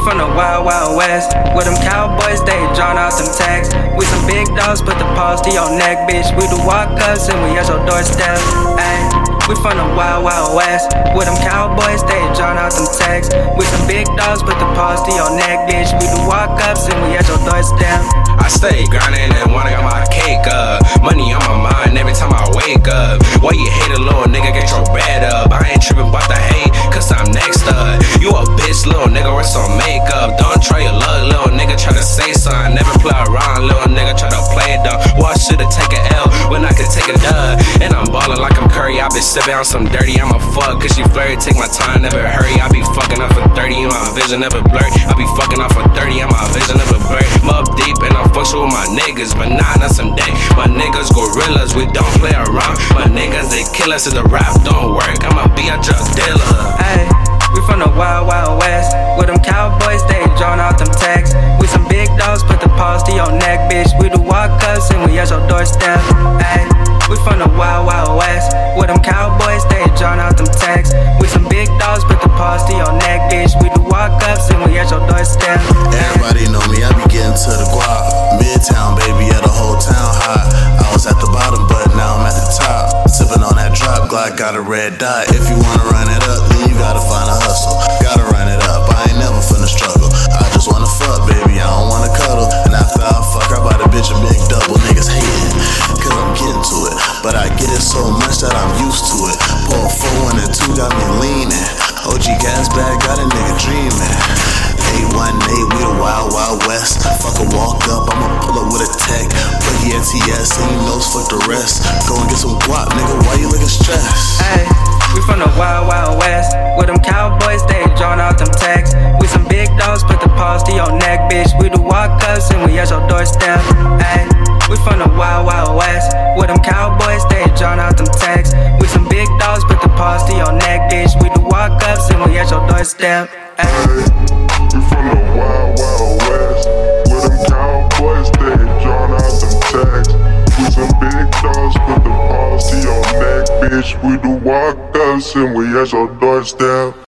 From the wild, wild west. With them cowboys, they drawn out them tags. We some big dogs, put the paws to your neck, bitch. We do walk and we at your doorstep. Hey, we from the wild, wild west. With them cowboys, they drawn out them tags. We some big dogs, put the paws to your neck, bitch. We do walk ups and we at your doorstep. I stay grinding and wanna get my cake up. Sipping on some dirty, I'm a fuck. Cause she flirty, take my time, never hurry. I be fucking up for 30, my vision never blurry. I be fucking off for 30, and my vision never blurry. I'm up deep and I'm fucking with my niggas, but nah, not some day. My niggas gorillas, we don't play around. My niggas, they kill us if the rap don't work. I'ma be a drug dealer. Hey, we from the wild, wild west. With them cowboys, they drawn out them tags. We some big dogs, put the paws to your neck, bitch. We do walk ups and we at your doorstep. Hey, we from the wild, wild west. Glock got a red dot. If you wanna run it up, then you gotta find a hustle. Boogie FTS, and you knows fuck the rest. Go and get some guap, nigga, why you looking stressed? Hey, we from the wild, wild west. With them cowboys, they drawn out them tags. We some big dogs, put the paws to your neck, bitch. We do walk ups and we at your doorstep. Hey, we from the wild, wild west. With them cowboys, they drawn out them tags. We some big dogs, put the paws to your neck, bitch. We do walk ups and we at your doorstep. Hey. We do walk ups and we at your doorstep.